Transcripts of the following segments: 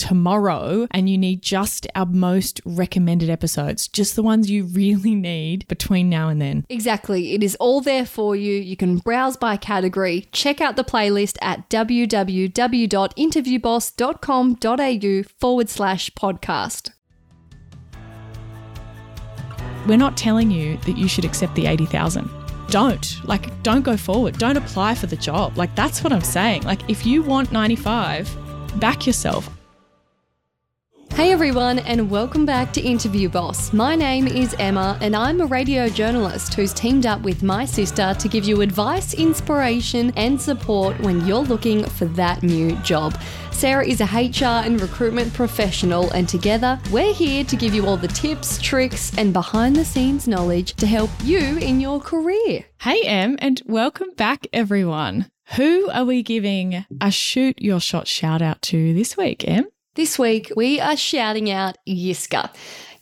tomorrow and you need just our most recommended episodes, just the ones you really need between now and then. Exactly. It is all there for you. You can browse by category. Check out the playlist at www.interviewboss.com.au forward slash podcast. We're not telling you that you should accept the 80,000. Don't. Like, don't go forward. Don't apply for the job. Like, that's what I'm saying. Like, if you want 95, back yourself. Hey everyone, and welcome back to Interview Boss. My name is Emma, and I'm a radio journalist who's teamed up with my sister to give you advice, inspiration, and support when you're looking for that new job. Sarah is a HR and recruitment professional, and together we're here to give you all the tips, tricks, and behind the scenes knowledge to help you in your career. Hey, Em, and welcome back, everyone. Who are we giving a shoot your shot shout out to this week, Em? This week, we are shouting out Yischa.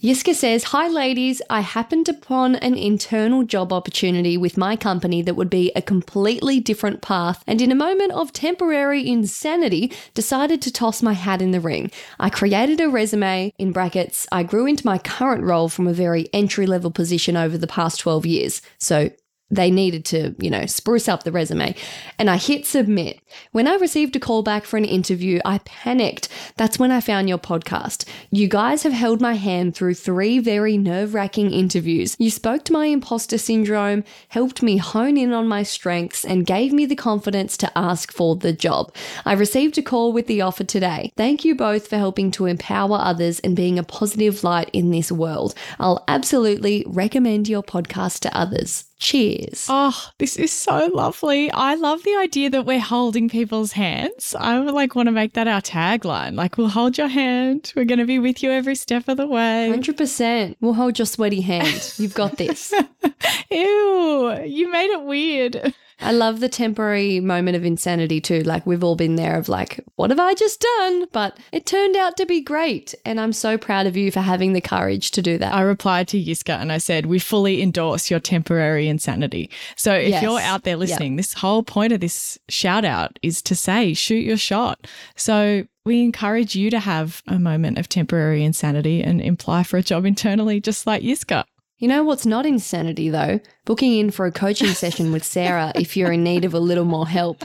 Yischa says, Hi, ladies. I happened upon an internal job opportunity with my company that would be a completely different path, and in a moment of temporary insanity, decided to toss my hat in the ring. I created a resume, in brackets, I grew into my current role from a very entry level position over the past 12 years. So they needed to, you know, spruce up the resume. And I hit submit. When I received a call back for an interview, I panicked. That's when I found your podcast. You guys have held my hand through three very nerve wracking interviews. You spoke to my imposter syndrome, helped me hone in on my strengths, and gave me the confidence to ask for the job. I received a call with the offer today. Thank you both for helping to empower others and being a positive light in this world. I'll absolutely recommend your podcast to others. Cheers. Oh, this is so lovely. I love the idea that we're holding people's hands. I would like want to make that our tagline. Like, we'll hold your hand. We're going to be with you every step of the way. 100%. We'll hold your sweaty hand. You've got this. Ew, you made it weird. I love the temporary moment of insanity too. Like we've all been there of like, what have I just done? But it turned out to be great. And I'm so proud of you for having the courage to do that. I replied to Yischa and I said, we fully endorse your temporary insanity. So if Yes. you're out there listening, this whole point of this shout out is to say, shoot your shot. So we encourage you to have a moment of temporary insanity and apply for a job internally, just like Yischa. You know what's not insanity though? Booking in for a coaching session with Sarah if you're in need of a little more help.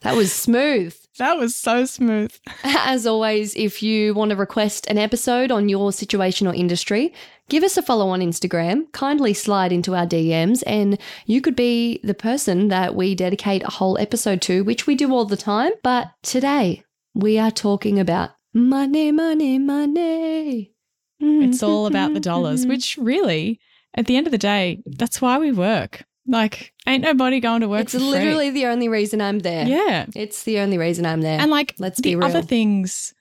That was smooth. That was so smooth. As always, if you want to request an episode on your situation or industry, give us a follow on Instagram, kindly slide into our DMs, and you could be the person that we dedicate a whole episode to, which we do all the time. But today, we are talking about money, money, money. It's all about the dollars, which really, at the end of the day, that's why we work. Like, ain't nobody going to work It's for free. literally the only reason I'm there. Yeah. It's the only reason I'm there. And like, Let's the be real. other things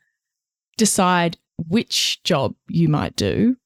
decide which job you might do,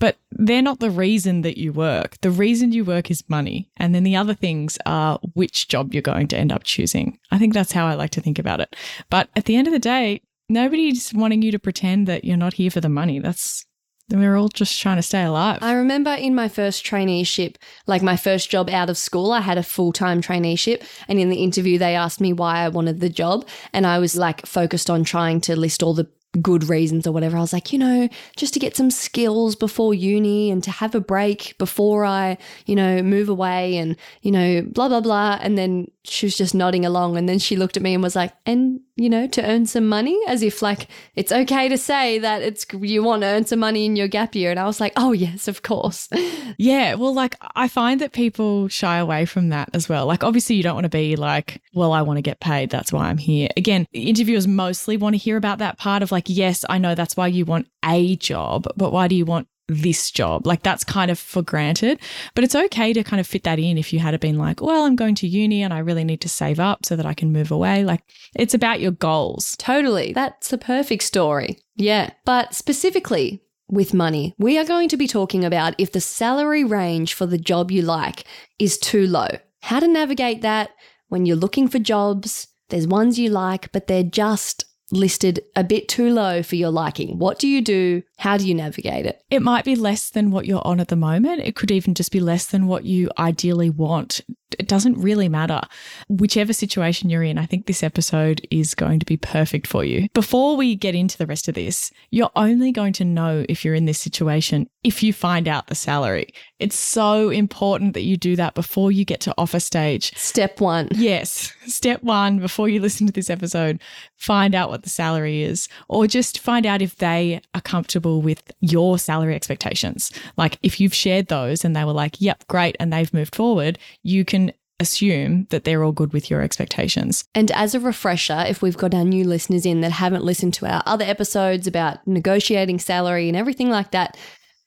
but they're not the reason that you work. The reason you work is money. And then the other things are which job you're going to end up choosing. I think that's how I like to think about it. But at the end of the day, nobody's wanting you to pretend that you're not here for the money. That's, we're all just trying to stay alive. I remember in my first traineeship, like my first job out of school, I had a full time traineeship. And in the interview, they asked me why I wanted the job. And I was like focused on trying to list all the good reasons or whatever. I was like, you know, just to get some skills before uni and to have a break before I, you know, move away and, you know, blah, blah, blah. And then she was just nodding along. And then she looked at me and was like, and you know, to earn some money, as if like it's okay to say that it's you want to earn some money in your gap year. And I was like, oh yes, of course. Yeah, well, like I find that people shy away from that as well. Like, obviously, you don't want to be like, well, I want to get paid. That's why I'm here. Again, interviewers mostly want to hear about that part of like, yes, I know that's why you want a job, but why do you want this job. Like that's kind of for granted, but it's okay to kind of fit that in if you had been like, well, I'm going to uni and I really need to save up so that I can move away. Like it's about your goals. Totally. That's the perfect story. Yeah. But specifically with money, we are going to be talking about if the salary range for the job you like is too low. How to navigate that when you're looking for jobs. There's ones you like, but they're just listed a bit too low for your liking. What do you do? How do you navigate it? It might be less than what you're on at the moment. It could even just be less than what you ideally want. It doesn't really matter. Whichever situation you're in, I think this episode is going to be perfect for you. Before we get into the rest of this, you're only going to know if you're in this situation if you find out the salary. It's so important that you do that before you get to offer stage. Step one. Yes. Step one, before you listen to this episode, find out what the salary is, or just find out if they are comfortable with your salary expectations. Like if you've shared those and they were like, yep, great, and they've moved forward, you can assume that they're all good with your expectations. And as a refresher, if we've got our new listeners in that haven't listened to our other episodes about negotiating salary and everything like that,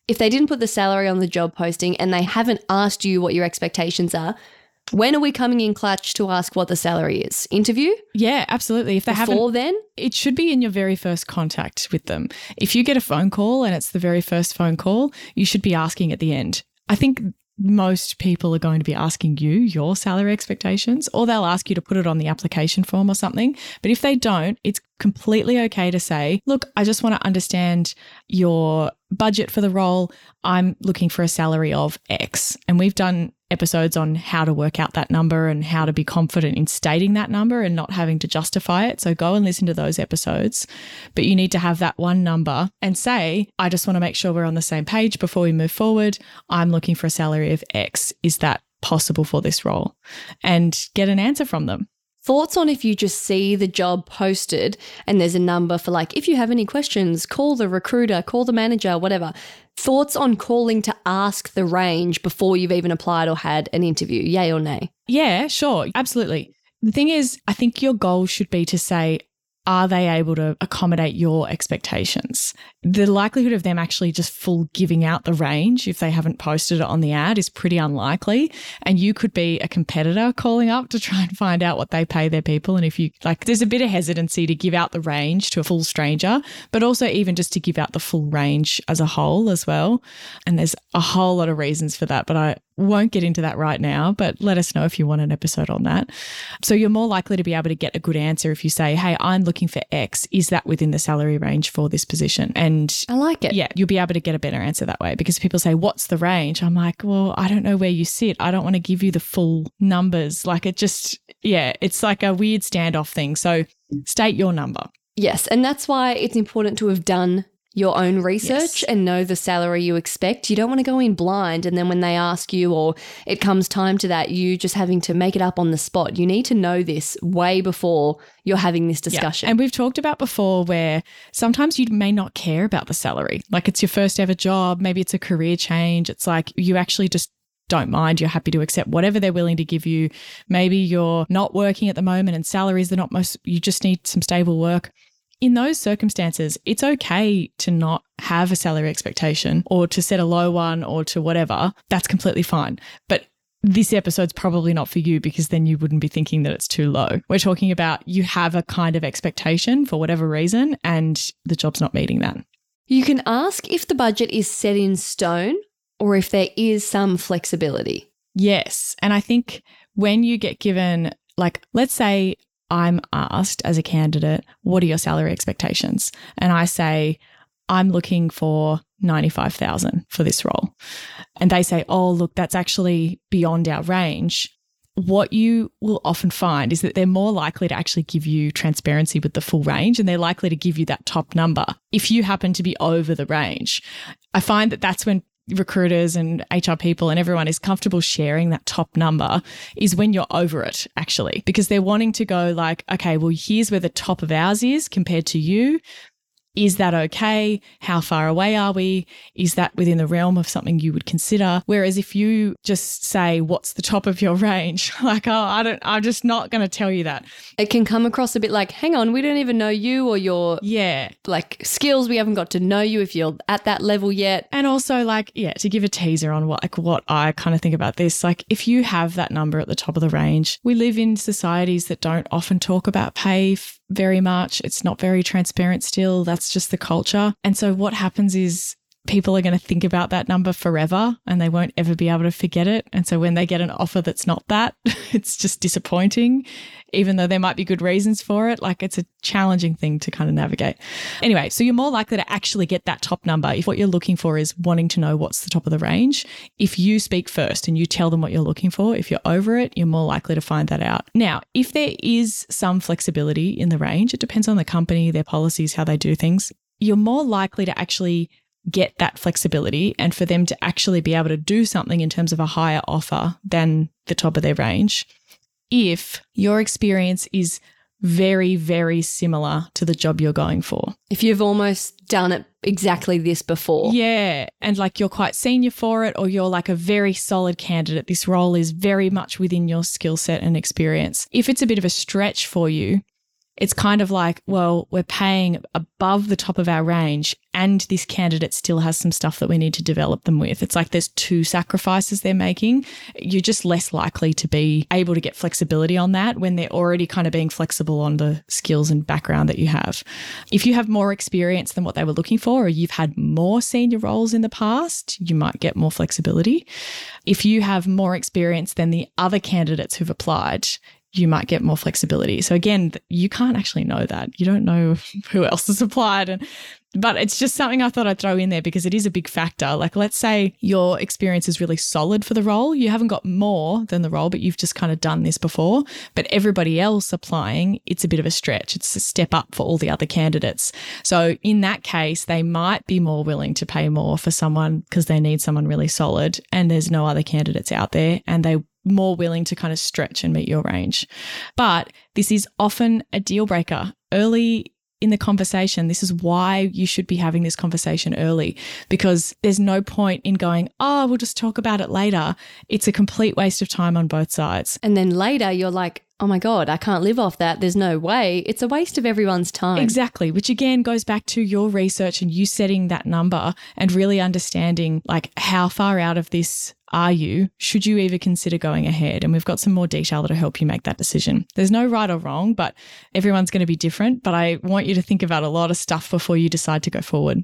if they didn't put the salary on the job posting and they haven't asked you what your expectations are, when are we coming in clutch to ask what the salary is? Interview? Yeah, absolutely. If they haven't, then? it should be in your very first contact with them. If you get a phone call and it's the very first phone call, you should be asking at the end. I think most people are going to be asking you your salary expectations, or they'll ask you to put it on the application form or something. But if they don't, it's completely okay to say, look, I just want to understand your budget for the role. I'm looking for a salary of X. And we've done episodes on how to work out that number and how to be confident in stating that number and not having to justify it. So go and listen to those episodes. But you need to have that one number and say, I just want to make sure we're on the same page before we move forward. I'm looking for a salary of X. Is that possible for this role? And get an answer from them. Thoughts on if you just see the job posted and there's a number for like, if you have any questions, call the recruiter, call the manager, whatever. Thoughts on calling to ask the range before you've even applied or had an interview, yay or nay? Yeah, sure. Absolutely. The thing is, I think your goal should be to say, are they able to accommodate your expectations? The likelihood of them actually just full giving out the range if they haven't posted it on the ad is pretty unlikely. And you could be a competitor calling up to try and find out what they pay their people. And if you like, there's a bit of hesitancy to give out the range to a full stranger, but also even just to give out the full range as a whole as well. And there's a whole lot of reasons for that, but I, won't get into that right now, but let us know if you want an episode on that. So you're more likely to be able to get a good answer if you say, Hey, I'm looking for X. Is that within the salary range for this position? And I like it. Yeah, you'll be able to get a better answer that way because people say, What's the range? I'm like, Well, I don't know where you sit. I don't want to give you the full numbers. Like it just, yeah, it's like a weird standoff thing. So state your number. Yes. And that's why it's important to have done your own research Yes. and know the salary you expect. You don't want to go in blind and then when they ask you or it comes time to that, you just having to make it up on the spot. You need to know this way before you're having this Yeah. discussion. And we've talked about before where sometimes you may not care about the salary. Like it's your first ever job, maybe it's a career change. It's like you actually just don't mind. You're happy to accept whatever they're willing to give you. Maybe you're not working at the moment and salaries are not most, you just need some stable work. In those circumstances, it's okay to not have a salary expectation or to set a low one or to whatever. That's completely fine. But this episode's probably not for you because then you wouldn't be thinking that it's too low. We're talking about you have a kind of expectation for whatever reason and the job's not meeting that. you can ask if the budget is set in stone or if there is some flexibility. Yes. And I think when you get given, like, let's say I'm asked as a candidate, what are your salary expectations? And I say, I'm looking for 95,000 for this role. And they say, oh, look, that's actually beyond our range. What you will often find is that they're more likely to actually give you transparency with the full range and they're likely to give you that top number if you happen to be over the range. I find that that's when recruiters and HR people and everyone is comfortable sharing that top number is when you're over it, actually, because they're wanting to go like, okay, well, here's where the top of ours is compared to you. Is that okay? How far away are we? Is that within the realm of something you would consider? Whereas if you just say, what's the top of your range? Like, oh, I don't, I'm just not going to tell you that. It can come across a bit like, hang on, we don't even know you or your Yeah. like skills. We haven't got to know you if you're at that level yet. And also, like, yeah, to give a teaser on what, like, what I kind of think about this, like, if you have that number at the top of the range, we live in societies that don't often talk about pay very much. It's not very transparent still. That's just the culture. And so, what happens is people are going to think about that number forever and they won't ever be able to forget it. And so, when they get an offer that's not that, it's just disappointing, even though there might be good reasons for it. Like, it's a challenging thing to kind of navigate. Anyway, so you're more likely to actually get that top number if what you're looking for is wanting to know what's the top of the range. If you speak first and you tell them what you're looking for, if you're over it, you're more likely to find that out. Now, if there is some flexibility in the range, it depends on the company, their policies, how they do things, you're more likely to actually get that flexibility and for them to actually be able to do something in terms of a higher offer than the top of their range if your experience is very, very similar to the job you're going for. If you've almost done it exactly this before. Yeah. And like you're quite senior for it, or you're like a very solid candidate. This role is very much within your skill set and experience. If it's a bit of a stretch for you, it's kind of like, well, we're paying above the top of our range, and this candidate still has some stuff that we need to develop them with. It's like there's two sacrifices they're making. You're just less likely to be able to get flexibility on that when they're already kind of being flexible on the skills and background that you have. If you have more experience than what they were looking for, or you've had more senior roles in the past, you might get more flexibility. If you have more experience than the other candidates who've applied, you might get more flexibility. So again, you can't actually know that. You don't know who else has applied and but it's just something I thought I'd throw in there because it is a big factor. Like let's say your experience is really solid for the role. You haven't got more than the role, but you've just kind of done this before. But everybody else applying, it's a bit of a stretch. It's a step up for all the other candidates. So in that case, they might be more willing to pay more for someone because they need someone really solid and there's no other candidates out there and they more willing to kind of stretch and meet your range. But this is often a deal breaker early in the conversation. This is why you should be having this conversation early because there's no point in going, oh, we'll just talk about it later. It's a complete waste of time on both sides. And then later you're like, oh my God, I can't live off that. There's no way. It's a waste of everyone's time. Exactly, which again goes back to your research and you setting that number and really understanding like how far out of this are you? Should you even consider going ahead? And we've got some more detail that'll help you make that decision. There's no right or wrong, but everyone's going to be different. But I want you to think about a lot of stuff before you decide to go forward.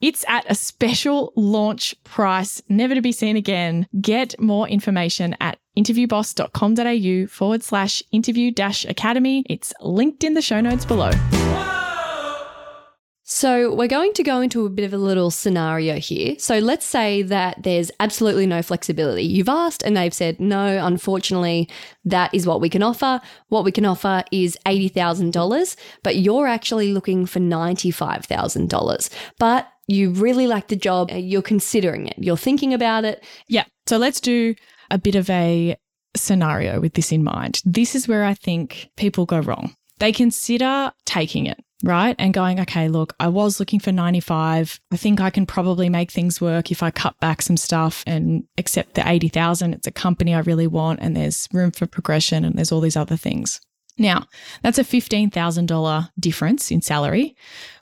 It's at a special launch price, never to be seen again. Get more information at interviewboss.com.au forward slash interview dash academy. It's linked in the show notes below. So, we're going to go into a bit of a little scenario here. So, let's say that there's absolutely no flexibility. You've asked and they've said, no, unfortunately, that is what we can offer. What we can offer is $80,000, but you're actually looking for $95,000. But you really like the job, you're considering it, you're thinking about it. Yeah. So, let's do a bit of a scenario with this in mind. This is where I think people go wrong. They consider taking it right? And going, okay, look, I was looking for 95. I think I can probably make things work if I cut back some stuff and accept the 80,000. It's a company I really want and there's room for progression and there's all these other things. Now, that's a $15,000 difference in salary,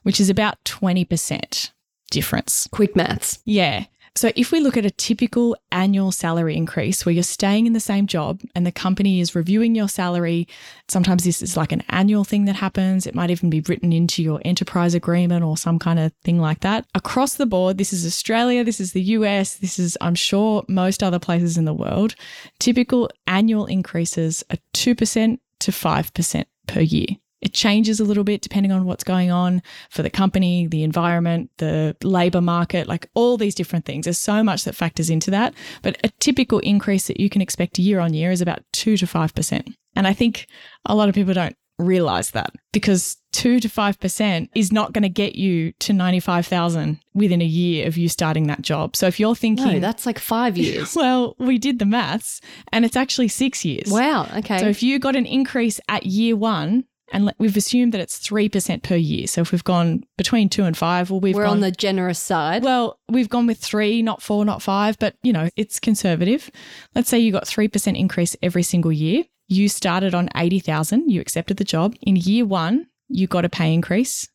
which is about 20% difference. Quick maths. Yeah. So, if we look at a typical annual salary increase where you're staying in the same job and the company is reviewing your salary, sometimes this is like an annual thing that happens. It might even be written into your enterprise agreement or some kind of thing like that. Across the board, this is Australia, this is the US, this is, I'm sure, most other places in the world. Typical annual increases are 2% to 5% per year. It changes a little bit depending on what's going on for the company, the environment, the labor market, like all these different things. There's so much that factors into that. But a typical increase that you can expect year on year is about 2 to 5%. And I think a lot of people don't realize that because 2 to 5% is not going to get you to 95,000 within a year of you starting that job. So if you're thinking No, that's like five years. well, we did the maths and it's actually 6 years. wow. Okay. So if you got an increase at year 1 and we've assumed that it's 3% per year. So if we've gone between 2 and 5, well we've We're gone on the generous side. well, we've gone with three, not four, not five, but you know, it's conservative. Let's say you got 3% increase every single year. You started on 80,000, you accepted the job. In year one, you got a pay increase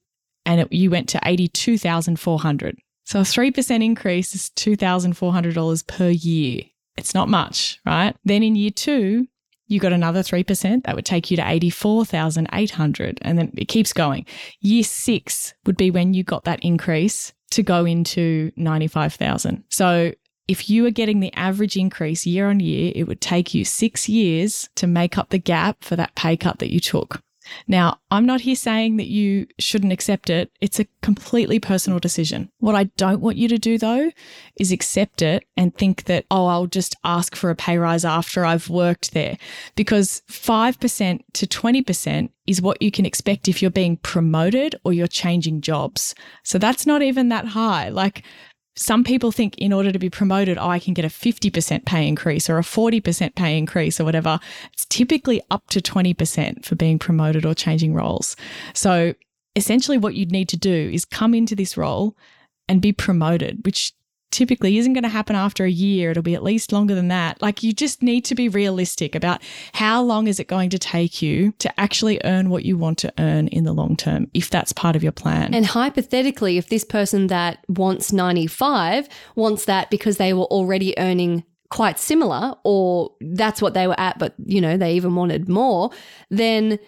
and it, you went to 82,400. So a 3% increase is $2,400 per year. It's not much, right? Then in year two, you got another 3%. That would take you to 84,800. And then it keeps going. Year six would be when you got that increase to go into 95,000. So if you are getting the average increase year on year, it would take you six years to make up the gap for that pay cut that you took. Now, I'm not here saying that you shouldn't accept it. It's a completely personal decision. What I don't want you to do though is accept it and think that, oh, I'll just ask for a pay rise after I've worked there. Because 5% to 20% is what you can expect if you're being promoted or you're changing jobs. So that's not even that high. Like, some people think in order to be promoted, oh, I can get a 50% pay increase or a 40% pay increase or whatever. It's typically up to 20% for being promoted or changing roles. So essentially, what you'd need to do is come into this role and be promoted, which typically isn't going to happen after a year. It'll be at least longer than that. Like you just need to be realistic about how long is it going to take you to actually earn what you want to earn in the long term, if that's part of your plan. And hypothetically, if this person that wants 95 wants that because they were already earning quite similar, or that's what they were at, but you know, they even wanted more, then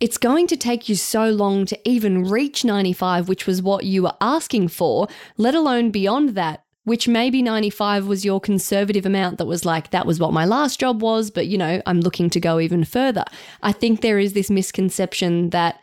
it's going to take you so long to even reach 95, which was what you were asking for, let alone beyond that. Which maybe 95 was your conservative amount that was like, that was what my last job was, but you know, I'm looking to go even further. I think there is this misconception that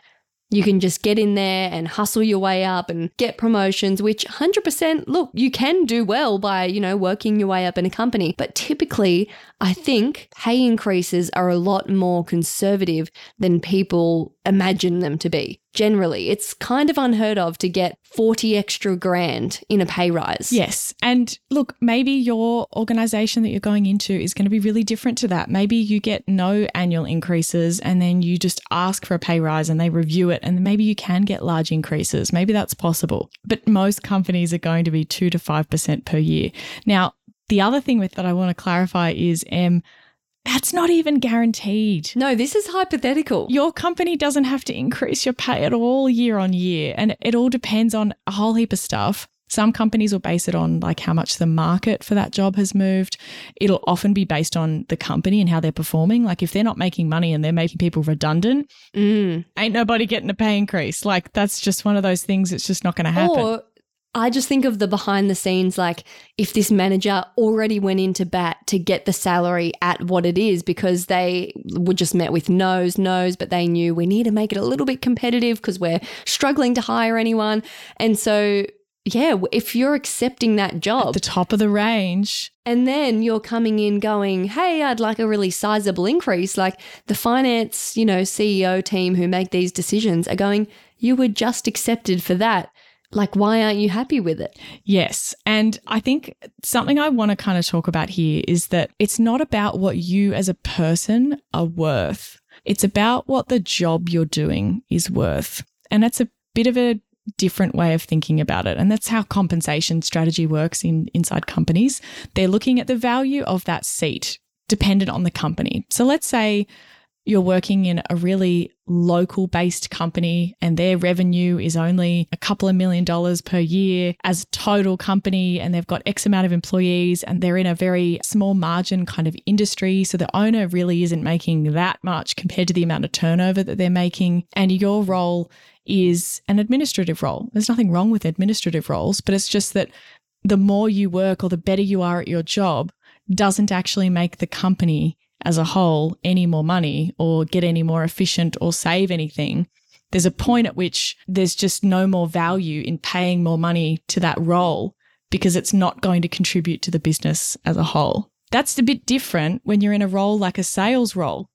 you can just get in there and hustle your way up and get promotions, which 100% look, you can do well by, you know, working your way up in a company. But typically, I think pay increases are a lot more conservative than people imagine them to be. Generally, it's kind of unheard of to get 40 extra grand in a pay rise. Yes. And look, maybe your organization that you're going into is going to be really different to that. Maybe you get no annual increases and then you just ask for a pay rise and they review it and maybe you can get large increases. Maybe that's possible. But most companies are going to be 2 to 5% per year. Now, the other thing with that I want to clarify is um that's not even guaranteed. No, this is hypothetical. Your company doesn't have to increase your pay at all year on year. And it all depends on a whole heap of stuff. Some companies will base it on like how much the market for that job has moved. It'll often be based on the company and how they're performing. Like if they're not making money and they're making people redundant, Mm. ain't nobody getting a pay increase. Like that's just one of those things It's just not going to happen. Or I just think of the behind the scenes, like if this manager already went into bat to get the salary at what it is because they were just met with no's, no's, but they knew we need to make it a little bit competitive because we're struggling to hire anyone. And so, yeah, if you're accepting that job the top of the range. and then you're coming in going, hey, I'd like a really sizable increase, like the finance, you know, CEO team who make these decisions are going, you were just accepted for that. Like, why aren't you happy with it? Yes. And I think something I want to kind of talk about here is that it's not about what you as a person are worth. It's about what the job you're doing is worth. And that's a bit of a different way of thinking about it. And that's how compensation strategy works in inside companies. They're looking at the value of that seat dependent on the company. So let's say you're working in a really local based company and their revenue is only a couple of million dollars per year as a total company and they've got X amount of employees and they're in a very small margin kind of industry. So the owner really isn't making that much compared to the amount of turnover that they're making. And your role is an administrative role. There's nothing wrong with administrative roles, but it's just that the more you work or the better you are at your job doesn't actually make the company as a whole any more money or get any more efficient or save anything. There's a point at which there's just no more value in paying more money to that role because it's not going to contribute to the business as a whole. That's a bit different when you're in a role like a sales role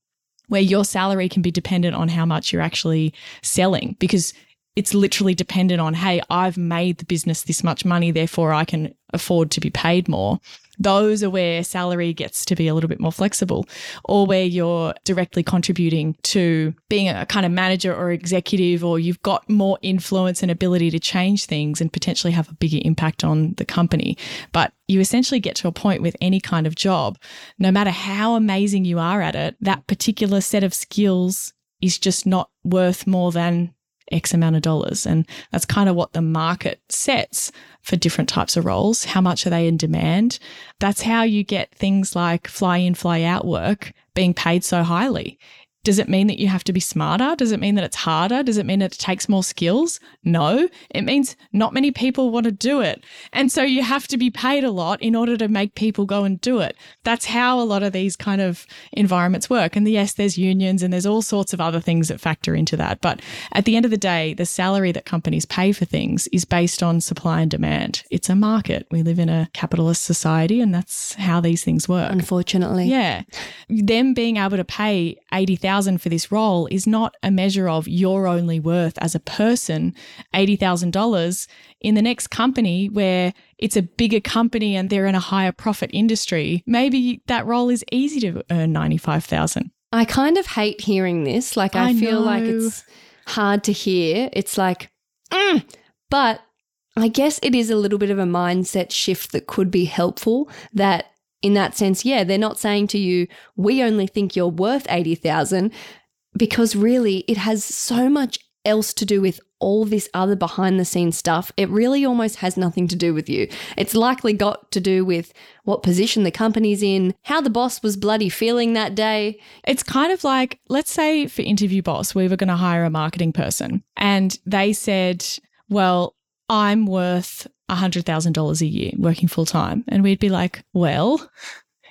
where your salary can be dependent on how much you're actually selling because it's literally dependent on, hey, I've made the business this much money, therefore I can afford to be paid more. Those are where salary gets to be a little bit more flexible, or where you're directly contributing to being a kind of manager or executive, or you've got more influence and ability to change things and potentially have a bigger impact on the company. But you essentially get to a point with any kind of job, no matter how amazing you are at it, that particular set of skills is just not worth more than X amount of dollars. And that's kind of what the market sets for different types of roles. How much are they in demand? That's how you get things like fly in, fly out work being paid so highly. Does it mean that you have to be smarter? Does it mean that it's harder? Does it mean that it takes more skills? No, it means not many people want to do it. And so you have to be paid a lot in order to make people go and do it. That's how a lot of these kind of environments work. And yes, there's unions and there's all sorts of other things that factor into that. But at the end of the day, the salary that companies pay for things is based on supply and demand. It's a market. We live in a capitalist society and that's how these things work. Unfortunately. Yeah. Them being able to pay 80,000 80,000 for this role is not a measure of your only worth as a person, $80,000 in the next company where it's a bigger company and they're in a higher profit industry. Maybe that role is easy to earn 95,000. I kind of hate hearing this. Like I, I feel like it's hard to hear. It's like mm. but I guess it is a little bit of a mindset shift that could be helpful that in that sense, yeah, they're not saying to you, we only think you're worth 80,000 because really it has so much else to do with all this other behind the scenes stuff. It really almost has nothing to do with you. It's likely got to do with what position the company's in, how the boss was bloody feeling that day. It's kind of like, let's say for Interview Boss, we were going to hire a marketing person and they said, well, I'm worth $100,000 a year working full time. And we'd be like, well,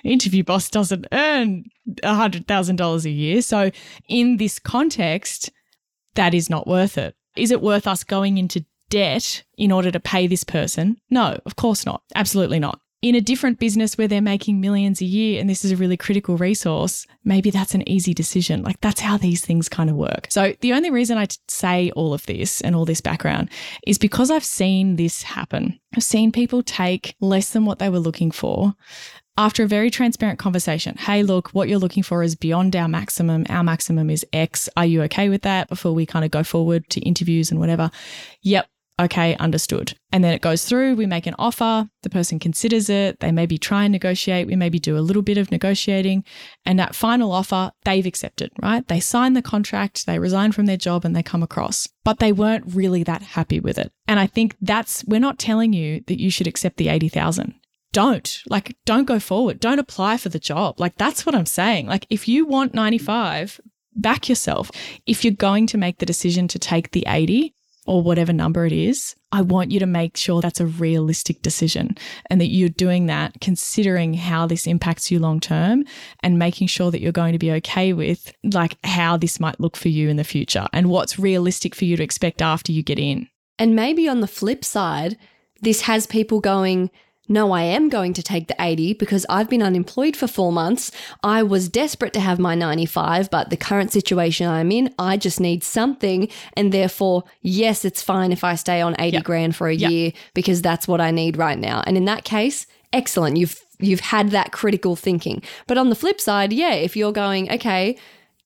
interview boss doesn't earn $100,000 a year. So, in this context, that is not worth it. Is it worth us going into debt in order to pay this person? No, of course not. Absolutely not in a different business where they're making millions a year and this is a really critical resource, maybe that's an easy decision. Like that's how these things kind of work. So the only reason I say all of this and all this background is because I've seen this happen. I've seen people take less than what they were looking for after a very transparent conversation. Hey, look, what you're looking for is beyond our maximum. Our maximum is X. Are you okay with that before we kind of go forward to interviews and whatever? Yep, okay, understood. And then it goes through, we make an offer, the person considers it, they maybe try and negotiate, we maybe do a little bit of negotiating, and that final offer, they've accepted, right? They sign the contract, they resign from their job, and they come across. But they weren't really that happy with it. And I think that's, we're not telling you that you should accept the 80,000 don't like don't go forward don't apply for the job like that's what i'm saying like if you want 95 back yourself if you're going to make the decision to take the 80 or whatever number it is, I want you to make sure that's a realistic decision and that you're doing that considering how this impacts you long term and making sure that you're going to be okay with like how this might look for you in the future and what's realistic for you to expect after you get in. And maybe on the flip side, this has people going, no, I am going to take the 80 because I've been unemployed for four months. I was desperate to have my 95, but the current situation I'm in, I just need something. And therefore, yes, it's fine if I stay on 80 yep. grand for a yep. year because that's what I need right now. And in that case, excellent. You've you've had that critical thinking. But on the flip side, yeah, if you're going, okay,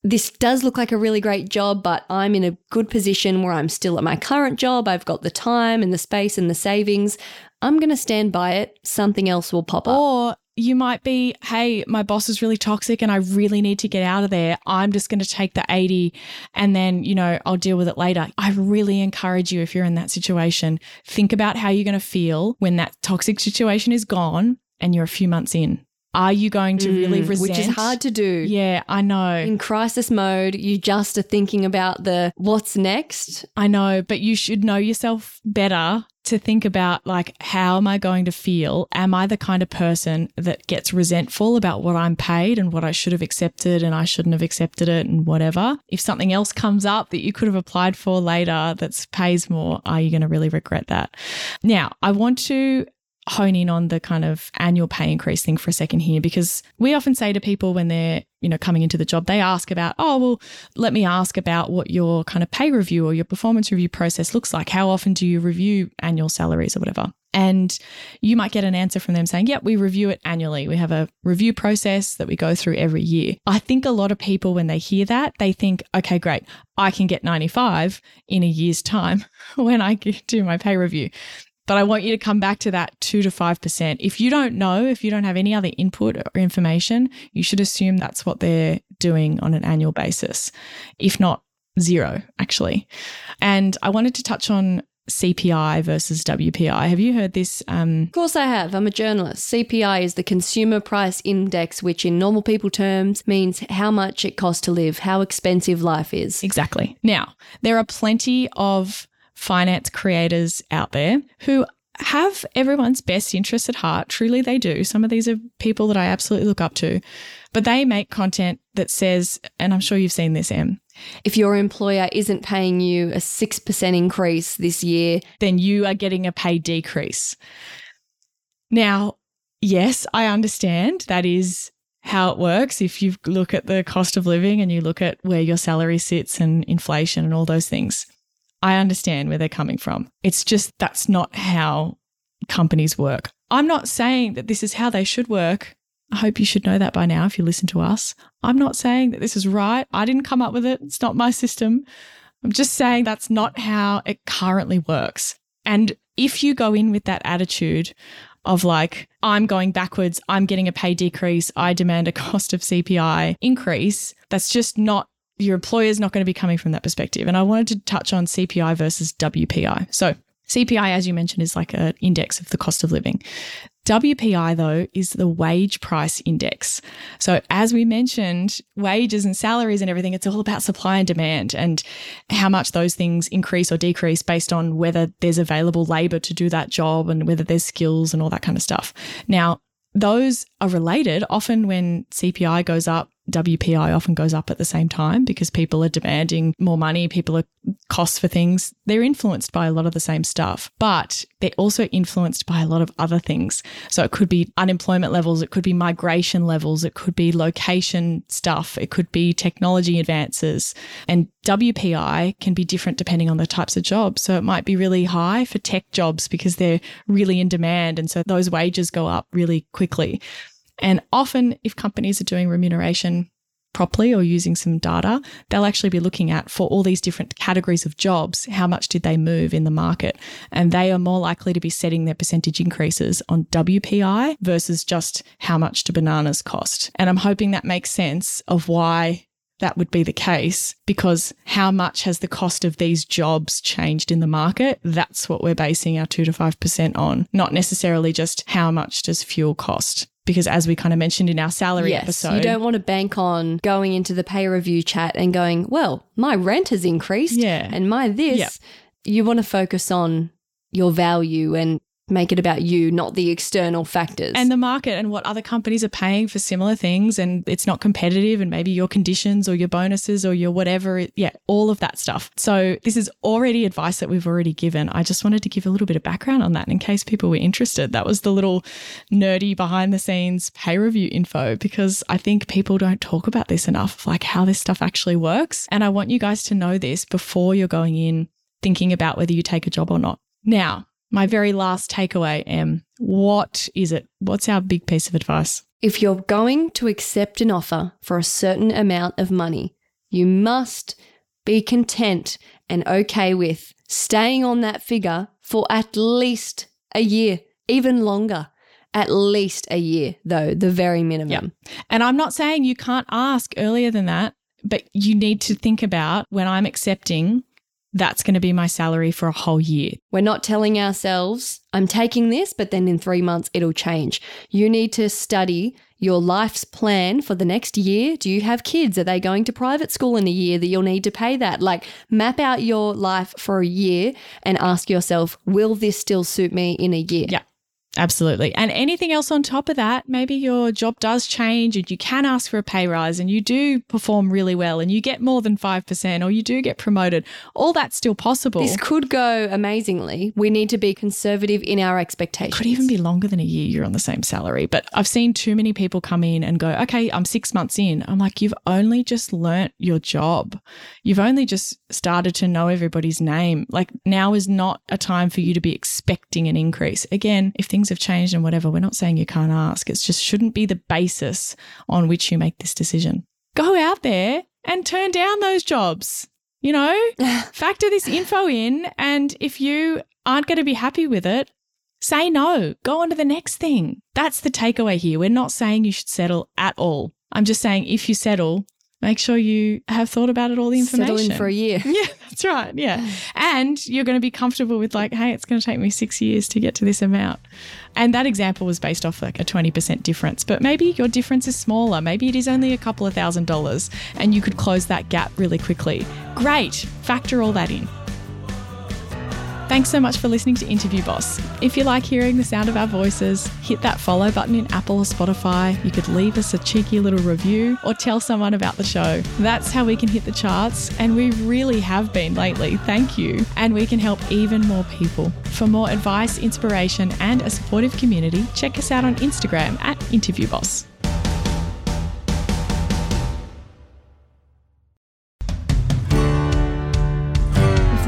this does look like a really great job, but I'm in a good position where I'm still at my current job. I've got the time and the space and the savings. I'm going to stand by it. Something else will pop up. Or you might be, hey, my boss is really toxic and I really need to get out of there. I'm just going to take the 80 and then, you know, I'll deal with it later. I really encourage you if you're in that situation, think about how you're going to feel when that toxic situation is gone and you're a few months in. Are you going to really Mm, resent? which is hard to do. Yeah, I know. In crisis mode, you just are thinking about the what's next. I know, but you should know yourself better to think about like how am I going to feel? Am I the kind of person that gets resentful about what I'm paid and what I should have accepted and I shouldn't have accepted it and whatever? If something else comes up that you could have applied for later that pays more, are you going to really regret that? Now, I want to hone in on the kind of annual pay increase thing for a second here because we often say to people when they're you know coming into the job they ask about oh well let me ask about what your kind of pay review or your performance review process looks like. How often do you review annual salaries or whatever? And you might get an answer from them saying yep we review it annually. We have a review process that we go through every year. I think a lot of people when they hear that they think okay great. I can get 95 in a year's time when i do my pay review but I want you to come back to that 2 to 5%. If you don't know, if you don't have any other input or information, you should assume that's what they're doing on an annual basis, if not zero, actually. And I wanted to touch on CPI versus WPI. Have you heard this? Um, Of course, I have. I'm a journalist. CPI is the Consumer Price Index, which in normal people terms means how much it costs to live, how expensive life is. Exactly. Now, there are plenty of finance creators out there who have everyone's best interests at heart. Truly, they do. Some of these are people that I absolutely look up to, but they make content that says, and I'm sure you've seen this, Em, If your employer isn't paying you a 6% increase this year, then you are getting a pay decrease. Now, yes, I understand that is how it works. If you look at the cost of living and you look at where your salary sits and inflation and all those things, I understand where they're coming from. It's just that's not how companies work. I'm not saying that this is how they should work. I hope you should know that by now if you listen to us. I'm not saying that this is right. I didn't come up with it. It's not my system. I'm just saying that's not how it currently works. And if you go in with that attitude of like, I'm going backwards, I'm getting a pay decrease, I demand a cost of CPI increase, that's just not, your employer's not going to be coming from that perspective. And I wanted to touch on CPI versus WPI. So, CPI, as you mentioned, is like an index of the cost of living. WPI, though, is the wage price index. So, as we mentioned, wages and salaries and everything, it's all about supply and demand and how much those things increase or decrease based on whether there's available labor to do that job and whether there's skills and all that kind of stuff. Now, those are related. Often, when CPI goes up, WPI often goes up at the same time because people are demanding more money, people are costs for things. They're influenced by a lot of the same stuff, but they're also influenced by a lot of other things. So it could be unemployment levels, it could be migration levels, it could be location stuff, it could be technology advances. And WPI can be different depending on the types of jobs. So it might be really high for tech jobs because they're really in demand. And so those wages go up really quickly. And often, if companies are doing remuneration properly or using some data, they'll actually be looking at for all these different categories of jobs, how much did they move in the market? And they are more likely to be setting their percentage increases on WPI versus just how much do bananas cost. And I'm hoping that makes sense of why that would be the case because how much has the cost of these jobs changed in the market? That's what we're basing our 2 to 5% on, not necessarily just how much does fuel cost. Because as we kind of mentioned in our salary yes, episode, you don't want to bank on going into the pay review chat and going, well, my rent has increased Yeah. and my this. Yeah. You want to focus on your value and make it about you, not the external factors. and the market and what other companies are paying for similar things and it's not competitive and maybe your conditions or your bonuses or your whatever yeah all of that stuff. So this is already advice that we've already given. I just wanted to give a little bit of background on that in case people were interested. That was the little nerdy behind the scenes pay review info because i think people don't talk about this enough like how this stuff actually works. And i want you guys to know this before you're going in thinking about whether you take a job or not. Now my very last takeaway, Em, what is it? What's our big piece of advice? if you're going to accept an offer for a certain amount of money, you must be content and okay with staying on that figure for at least a year, even longer. At least a year, though, the very minimum. And I'm not saying you can't ask earlier than that, but you need to think about when I'm accepting, that's going to be my salary for a whole year. We're not telling ourselves, I'm taking this, but then in three months it'll change. You need to study your life's plan for the next year. Do you have kids? Are they going to private school in a year that you'll need to pay that? Like, map out your life for a year and ask yourself, will this still suit me in a year? Yeah. Absolutely. And anything else on top of that, maybe your job does change and you can ask for a pay rise and you do perform really well and you get more than 5% or you do get promoted. All that's still possible. This could go amazingly. We need to be conservative in our expectations. It could even be longer than a year you're on the same salary. But I've seen too many people come in and go, okay, I'm six months in. I'm like, you've only just learnt your job. You've only just started to know everybody's name. Like now is not a time for you to be expecting an increase. Again, if things have changed and whatever, we're not saying you can't ask. It's just shouldn't be the basis on which you make this decision. Go out there and turn down those jobs. You know, factor this info in. And if you aren't going to be happy with it, say no. Go on to the next thing. That's the takeaway here. We're not saying you should settle at all. I'm just saying if you settle, make sure you have thought about it all the information. Settle in for a year. Yeah, that's right. Yeah. And you're going to be comfortable with, like, hey, it's going to take me six years to get to this amount. And that example was based off like a 20% difference. But maybe your difference is smaller. Maybe it is only a couple of thousand dollars and you could close that gap really quickly. Great. Factor all that in. Thanks so much for listening to Interview Boss. If you like hearing the sound of our voices, hit that follow button in Apple or Spotify. You could leave us a cheeky little review or tell someone about the show. That's how we can hit the charts, and we really have been lately. Thank you. And we can help even more people. For more advice, inspiration, and a supportive community, check us out on Instagram at Interview Boss.